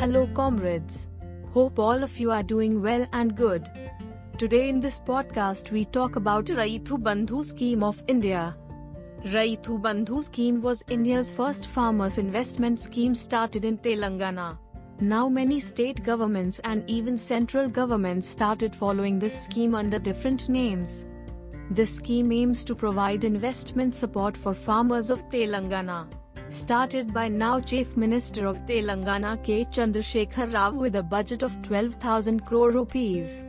Hello, comrades. Hope all of you are doing well and good. Today, in this podcast, we talk about Rythu Bandhu scheme of India. Rythu Bandhu scheme was India's first farmers' investment scheme started in Telangana. Now, many state governments and even central governments started following this scheme under different names. This scheme aims to provide investment support for farmers of Telangana started by now Chief Minister of Telangana K. Chandrashekar Rao with a budget of 12,000 crore rupees.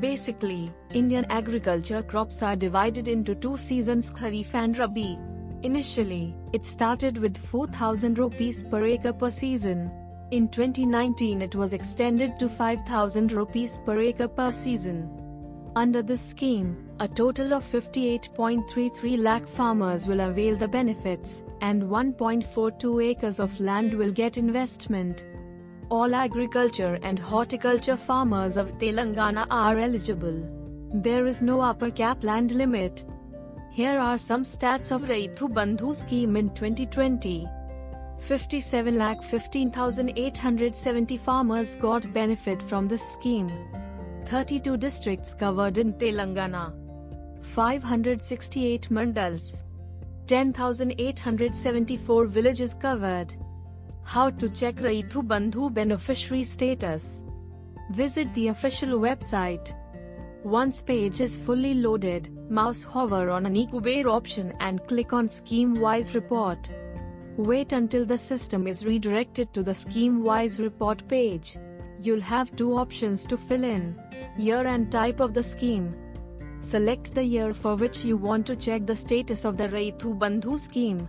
Basically, Indian agriculture crops are divided into two seasons Kharif and Rabi. Initially, it started with 4,000 rupees per acre per season. In 2019 it was extended to 5,000 rupees per acre per season. Under this scheme, a total of 58.33 lakh farmers will avail the benefits, and 1.42 acres of land will get investment. All agriculture and horticulture farmers of Telangana are eligible. There is no upper cap land limit. Here are some stats of Rythu Bandhu scheme in 2020. 57 lakh 15,870 farmers got benefit from this scheme. 32 districts covered in Telangana. 568 mandals. 10,874 villages covered. How to check Rythu Bandhu beneficiary status? Visit the official website. Once page is fully loaded, mouse hover on an eKuber option and click on scheme-wise report. Wait until the system is redirected to the scheme-wise report page. You'll have two options to fill in, year and type of the scheme. Select the year for which you want to check the status of the Rythu Bandhu scheme.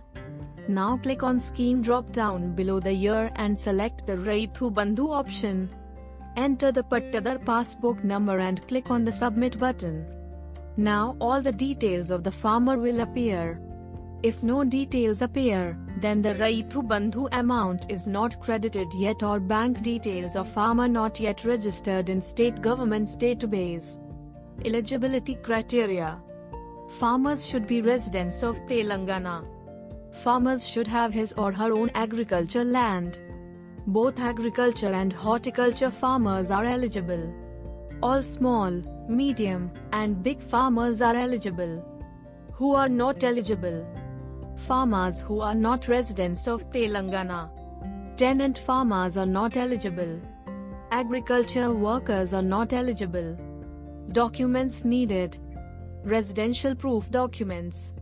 Now click on scheme drop down below the year and select the Rythu Bandhu option. Enter the Pattadar passbook number and click on the submit button. Now all the details of the farmer will appear. If no details appear, then the Rythu Bandhu amount is not credited yet or bank details of farmer not yet registered in state government's database. Eligibility criteria Farmers should be residents of Telangana. Farmers should have his or her own agriculture land. Both agriculture and horticulture farmers are eligible. All small, medium, and big farmers are eligible. Who are not eligible? Farmers who are not residents of Telangana. Tenant farmers are not eligible. Agriculture workers are not eligible. Documents needed. Residential proof documents.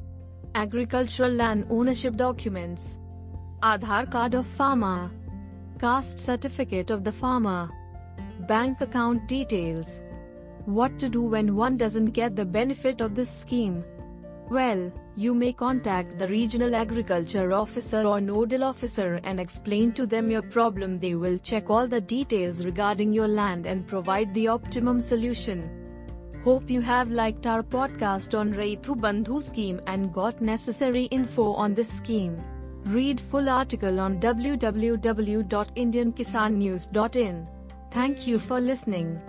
Agricultural land ownership documents. Aadhaar card of farmer. Caste certificate of the farmer. Bank account details. What to do when one doesn't get the benefit of this scheme? Well, you may contact the regional agriculture officer or nodal officer and explain to them your problem. They will check all the details regarding your land and provide the optimum solution. Hope you have liked our podcast on Rythu Bandhu scheme and got necessary info on this scheme. Read full article on www.indiankisannews.in. Thank you for listening.